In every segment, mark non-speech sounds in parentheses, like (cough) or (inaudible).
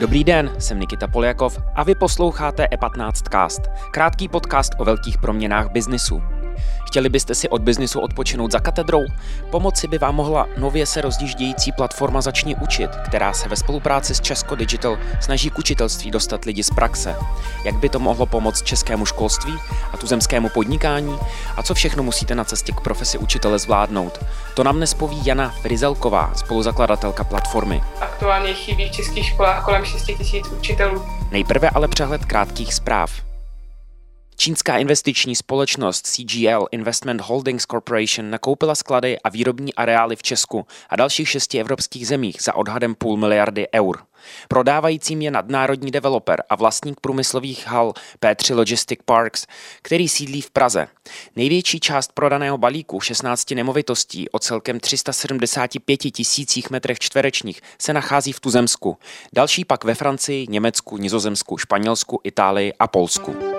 Dobrý den, jsem Nikita Poljakov a vy posloucháte E15 Cast, krátký podcast o velkých proměnách biznisu. Chtěli byste si od biznisu odpočinout za katedrou? Pomoci by vám mohla nově se rozdíždějící platforma Začni učit, která se ve spolupráci s Česko Digital snaží k učitelství dostat lidi z praxe. Jak by to mohlo pomoct českému školství a tuzemskému podnikání? A co všechno musíte na cestě k profesi učitele zvládnout? To nám dnes poví Jana Frizelková, spoluzakladatelka platformy. Aktuálně chybí v českých školách kolem 6 000 učitelů. Nejprve ale přehled krátkých zpráv. Čínská investiční společnost CGL Investment Holdings Corporation nakoupila sklady a výrobní areály v Česku a dalších šesti evropských zemích za odhadem půl miliardy eur. Prodávajícím je nadnárodní developer a vlastník průmyslových hal P3 Logistic Parks, který sídlí v Praze. Největší část prodaného balíku 16 nemovitostí o celkem 375 tisících metrech čtverečních se nachází v Tuzemsku. Další pak ve Francii, Německu, Nizozemsku, Španělsku, Itálii a Polsku.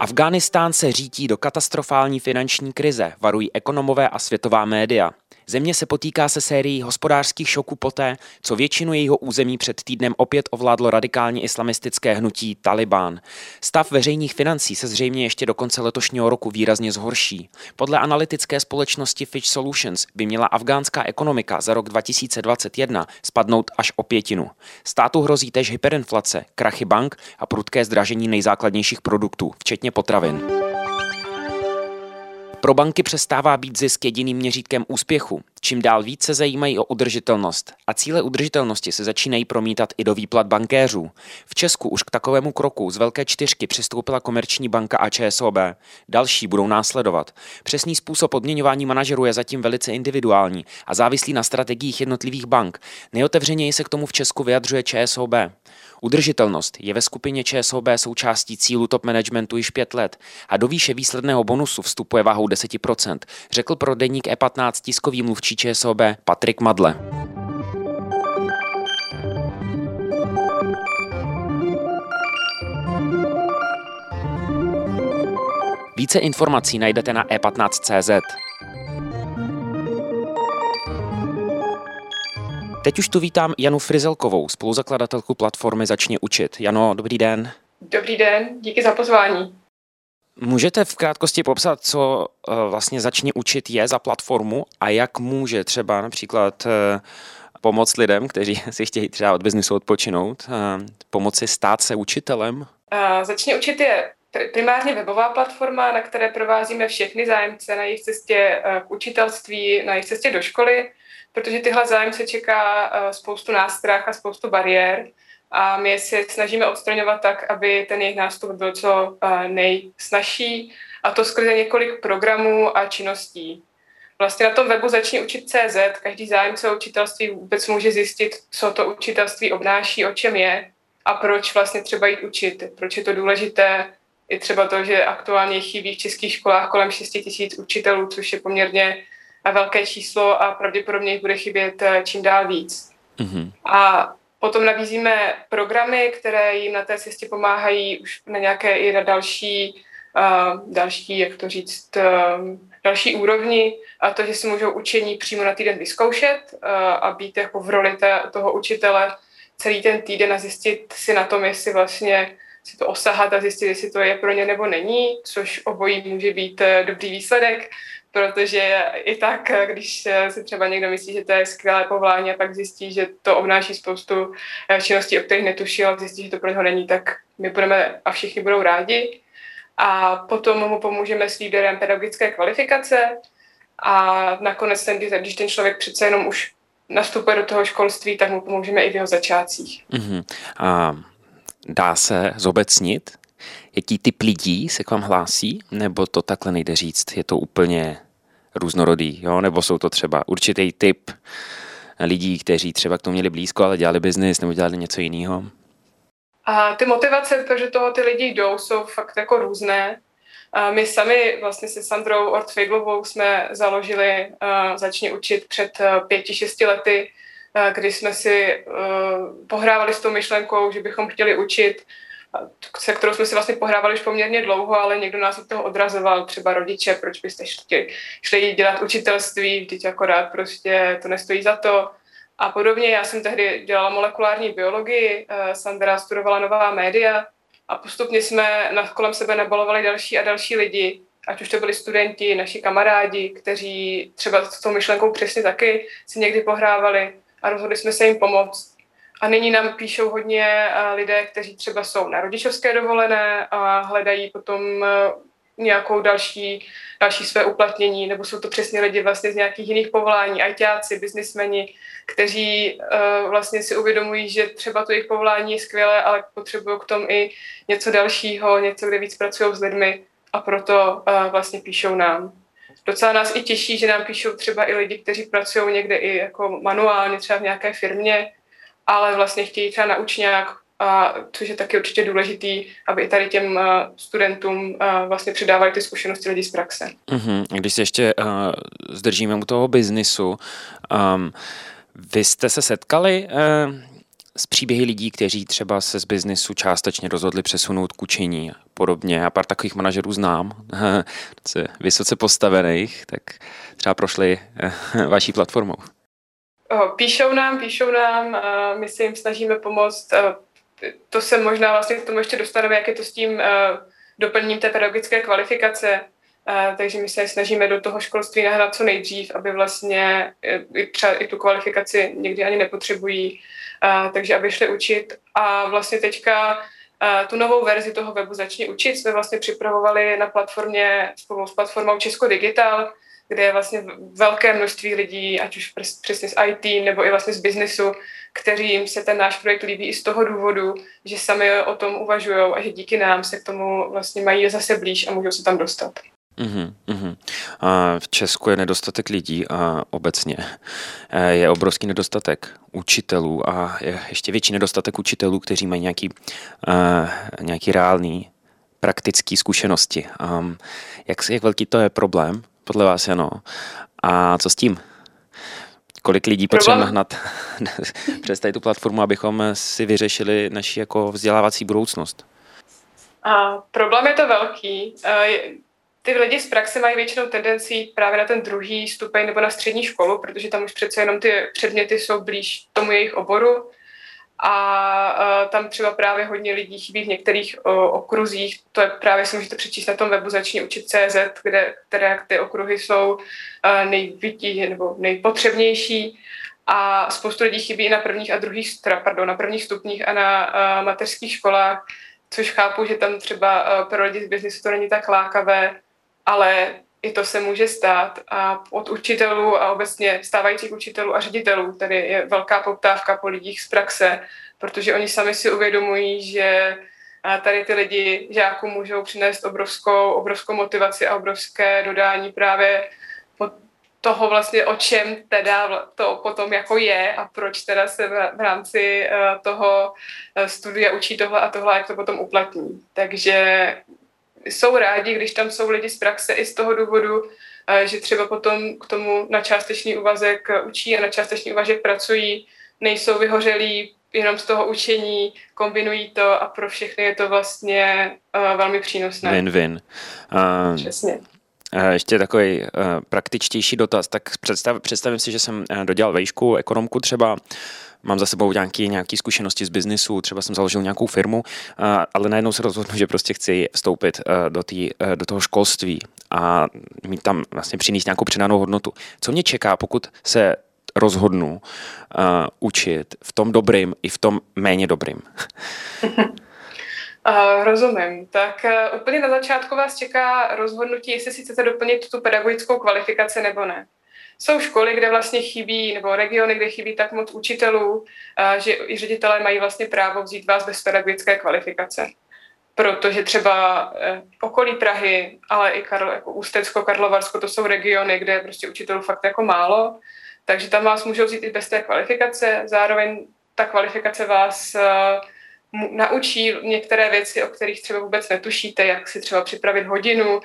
Afghánistán se řítí do katastrofální finanční krize, varují ekonomové a světová média. Země se potýká se sérií hospodářských šoků poté, co většinu jejího území před týdnem opět ovládlo radikálně islamistické hnutí Taliban. Stav veřejných financí se zřejmě ještě do konce letošního roku výrazně zhorší. Podle analytické společnosti Fitch Solutions by měla afgánská ekonomika za rok 2021 spadnout až o pětinu. Státu hrozí též hyperinflace, krachy bank a prudké zdražení nejzákladnějších produktů, včetně potravin. Pro banky přestává být zisk jediným měřítkem úspěchu. Čím dál více zajímají o udržitelnost a cíle udržitelnosti se začínají promítat i do výplat bankéřů. V Česku už k takovému kroku z velké čtyřky přistoupila komerční banka a ČSOB. Další budou následovat. Přesný způsob odměňování manažerů je zatím velice individuální a závislý na strategiích jednotlivých bank. Nejotevřeněji se k tomu v Česku vyjadřuje ČSOB. Udržitelnost je ve skupině ČSOB součástí cílu top managementu již pět let a do výše výsledného bonusu vstupuje váhou 10%, řekl pro deník E15 tiskový mluvčí ČSOB Patrik Madle. Více informací najdete na e15.cz. Teď už tu vítám Janu Frizelkovou, spoluzakladatelku platformy Začni učit. Jano, dobrý den. Dobrý den, díky za pozvání. Můžete v krátkosti popsat, co eh, vlastně Začni učit je za platformu a jak může třeba například eh, pomoct lidem, kteří (laughs) si chtějí třeba od biznisu odpočinout, eh, pomoci stát se učitelem? Začni učit je primárně webová platforma, na které provázíme všechny zájemce na jejich cestě k učitelství, na jejich cestě do školy protože tyhle zájemce čeká spoustu nástrah a spoustu bariér a my se snažíme odstraňovat tak, aby ten jejich nástup byl co eh, nejsnažší a to skrze několik programů a činností. Vlastně na tom webu začni učit CZ, každý zájemce o učitelství vůbec může zjistit, co to učitelství obnáší, o čem je a proč vlastně třeba jít učit, proč je to důležité, i třeba to, že aktuálně chybí v českých školách kolem 6 tisíc učitelů, což je poměrně velké číslo a pravděpodobně jich bude chybět eh, čím dál víc. Mm-hmm. A potom nabízíme programy, které jim na té cestě pomáhají už na nějaké i na další, uh, další, jak to říct, uh, další úrovni. A to, že si můžou učení přímo na týden vyzkoušet uh, a být jako v roli té, toho učitele celý ten týden a zjistit si na tom, jestli vlastně si to osahat a zjistit, jestli to je pro ně nebo není, což obojí může být dobrý výsledek protože i tak, když si třeba někdo myslí, že to je skvělé povolání a pak zjistí, že to obnáší spoustu eh, činností, o kterých netušil a zjistí, že to pro něho není, tak my budeme a všichni budou rádi. A potom mu pomůžeme s líderem pedagogické kvalifikace a nakonec, ten, když ten člověk přece jenom už nastupuje do toho školství, tak mu pomůžeme i v jeho začátcích. Uh-huh. A dá se zobecnit, jaký typ lidí se k vám hlásí, nebo to takhle nejde říct, je to úplně různorodý, jo? nebo jsou to třeba určitý typ lidí, kteří třeba k tomu měli blízko, ale dělali biznis nebo dělali něco jiného? A ty motivace, protože toho ty lidi jdou, jsou fakt jako různé. A my sami vlastně se Sandrou Ortfejglovou jsme založili uh, Začni učit před uh, pěti, šesti lety, uh, kdy jsme si uh, pohrávali s tou myšlenkou, že bychom chtěli učit se kterou jsme si vlastně pohrávali už poměrně dlouho, ale někdo nás od toho odrazoval, třeba rodiče, proč byste šli, šli dělat učitelství, vždyť akorát prostě to nestojí za to. A podobně, já jsem tehdy dělala molekulární biologii, eh, Sandra studovala nová média a postupně jsme na kolem sebe nabalovali další a další lidi, ať už to byli studenti, naši kamarádi, kteří třeba s tou myšlenkou přesně taky si někdy pohrávali a rozhodli jsme se jim pomoct. A nyní nám píšou hodně eh, lidé, kteří třeba jsou na rodičovské dovolené a hledají potom eh, nějakou další, další své uplatnění, nebo jsou to přesně lidi vlastně z nějakých jiných povolání, ajťáci, biznismeni, kteří uh, vlastně si uvědomují, že třeba to jejich povolání je skvělé, ale potřebují k tomu i něco dalšího, něco, kde víc pracují s lidmi a proto uh, vlastně píšou nám. Docela nás i těší, že nám píšou třeba i lidi, kteří pracují někde i jako manuálně, třeba v nějaké firmě, ale vlastně chtějí třeba na učňák, a což je taky určitě důležitý, aby i tady těm studentům vlastně předávali ty zkušenosti lidí z praxe. Mm-hmm. Když se ještě uh, zdržíme u toho biznisu, um, vy jste se setkali uh, s příběhy lidí, kteří třeba se z biznisu částečně rozhodli přesunout k učení a podobně. Já pár takových manažerů znám, (laughs) vysoce postavených, tak třeba prošli (laughs) vaší platformou. Píšou nám, píšou nám, my se jim snažíme pomoct. To se možná vlastně k tomu ještě dostaneme, jak je to s tím doplněním té pedagogické kvalifikace. Takže my se snažíme do toho školství nahrát co nejdřív, aby vlastně e, třeba i tu kvalifikaci někdy ani nepotřebují, takže aby šli učit. A vlastně teďka tu novou verzi toho webu Začni učit jsme vlastně připravovali na platformě spolu s platformou Česko Digital, kde je vlastně velké množství lidí, ať už přesně z IT nebo i vlastně z biznesu, kterým se ten náš projekt líbí i z toho důvodu, že sami o tom uvažují a že díky nám se k tomu vlastně mají zase blíž a můžou se tam dostat. Uhum, uhum. A v Česku je nedostatek lidí a obecně e, je obrovský nedostatek učitelů a je ještě větší nedostatek učitelů, kteří mají nějaký, uh, nějaký reálný praktický zkušenosti. Um, jak, jak velký to je problém podle vás, ano. A co s tím? Kolik lidí potřebujeme nahnat (laughs) přes tady tu platformu, abychom si vyřešili naši jako vzdělávací budoucnost? A problém je to velký. Ty lidi z praxe mají většinou tendenci právě na ten druhý stupeň nebo na střední školu, protože tam už přece jenom ty předměty jsou blíž tomu jejich oboru a tam třeba právě hodně lidí chybí v některých okruzích. To je právě si můžete přečíst na tom webu začni učit CZ, kde, které ty okruhy jsou nejvytí nebo nejpotřebnější a spoustu lidí chybí i na prvních a druhých, pardon, na prvních stupních a na mateřských školách, což chápu, že tam třeba pro lidi z biznisu to není tak lákavé, ale i to se může stát a od učitelů a obecně stávajících učitelů a ředitelů tady je velká poptávka po lidích z praxe, protože oni sami si uvědomují, že tady ty lidi žáků můžou přinést obrovskou, obrovskou motivaci a obrovské dodání právě toho vlastně, o čem teda to potom jako je a proč teda se v rámci e, toho e, studia učí tohle a tohle, jak to potom uplatní. Takže jsou rádi, když tam jsou lidi z praxe i z toho důvodu, eh, že třeba potom k tomu na částečný úvazek učí a na částečný úvazek pracují, nejsou vyhořelí jenom z toho učení, kombinují to a pro všechny je to vlastně uh, velmi přínosné. Win-win. Uh, Přesně. Ještě takový praktičtější dotaz. Tak představ, představím si, že jsem dodělal vejšku, ekonomku třeba, mám za sebou nějaké nějaký zkušenosti z biznisu, třeba jsem založil nějakou firmu, ale najednou se rozhodnu, že prostě chci vstoupit do, tý, do toho školství a mít tam vlastně přinést nějakou přidanou hodnotu. Co mě čeká, pokud se rozhodnu uh, učit v tom dobrým i v tom méně dobrým? (laughs) Uh, rozumím. Tak uh, úplně na začátku vás čeká rozhodnutí, jestli si chcete doplnit tu pedagogickou kvalifikaci nebo ne. Jsou školy, kde vlastně chybí, nebo regiony, kde chybí tak moc učitelů, že i ředitelé mají vlastně právo vzít vás bez pedagogické kvalifikace. Protože třeba e, okolí Prahy, ale i Karl, jako Ústecko, Karlovarsko, to jsou regiony, kde je prostě učitelů fakt jako málo, takže tam vás můžou vzít i bez té kvalifikace. Zároveň ta kvalifikace vás uh, naučí některé věci, o kterých třeba vůbec netušíte, jak si třeba připravit hodinu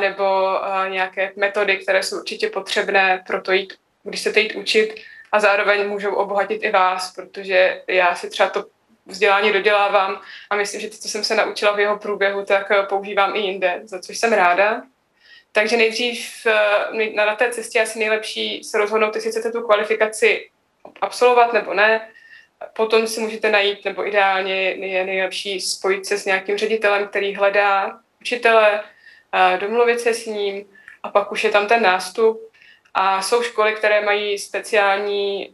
nebo nějaké metody, které jsou určitě potřebné pro to jít, když se jít učit a zároveň můžou obohatit i vás, protože já si třeba to vzdělání dodělávám a myslím, že to, co jsem se naučila v jeho průběhu, tak používám i jinde, za což jsem ráda. Takže nejdřív na té cestě asi nejlepší se rozhodnout, jestli chcete tu kvalifikaci absolvovat nebo ne. Potom si můžete najít, nebo ideálně je nejlepší spojit se s nějakým ředitelem, který hledá učitele, domluvit se s ním a pak už je tam ten nástup. A jsou školy, které mají speciální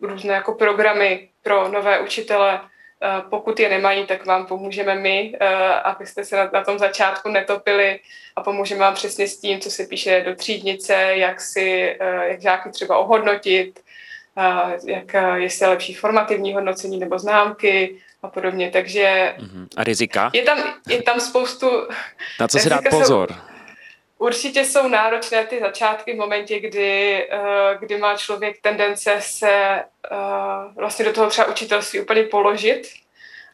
různé jako programy pro nové učitele. Pokud je nemají, tak vám pomůžeme my, abyste se na, tom začátku netopili a pomůžeme vám přesně s tím, co se píše do třídnice, jak si, jak žáky třeba ohodnotit, jak, jestli je lepší formativní hodnocení nebo známky, a podobně, takže... Uh-huh. A rizika? Je tam, je tam spoustu... (laughs) Na co si dát pozor? Jsou, určitě jsou náročné ty začátky v momentě, kdy, uh, kdy má člověk tendence se uh, vlastně do toho třeba učitelství úplně položit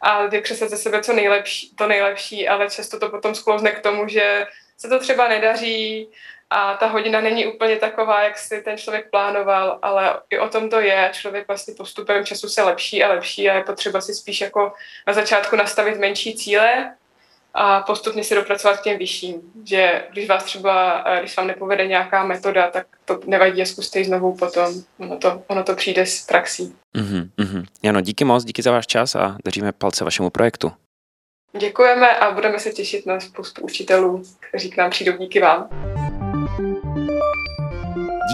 a vykřesat ze sebe co nejlepší, to nejlepší, ale často to potom sklouzne k tomu, že se to třeba nedaří a ta hodina není úplně taková, jak si ten člověk plánoval, ale i o tom to je. Člověk vlastně postupem času se lepší a lepší a je potřeba si spíš jako na začátku nastavit menší cíle a postupně se dopracovat k těm vyšším. Že když vás třeba, eh, když vám nepovede nějaká metoda, tak to nevadí a zkuste ji znovu potom. Ono to, ono to přijde s praxí. Mm-hmm, mm-hmm. Jano, díky moc, díky za váš čas a držíme palce vašemu projektu. Děkujeme a budeme se těšit na spoustu učitelů, kteří k nám přijdou díky vám.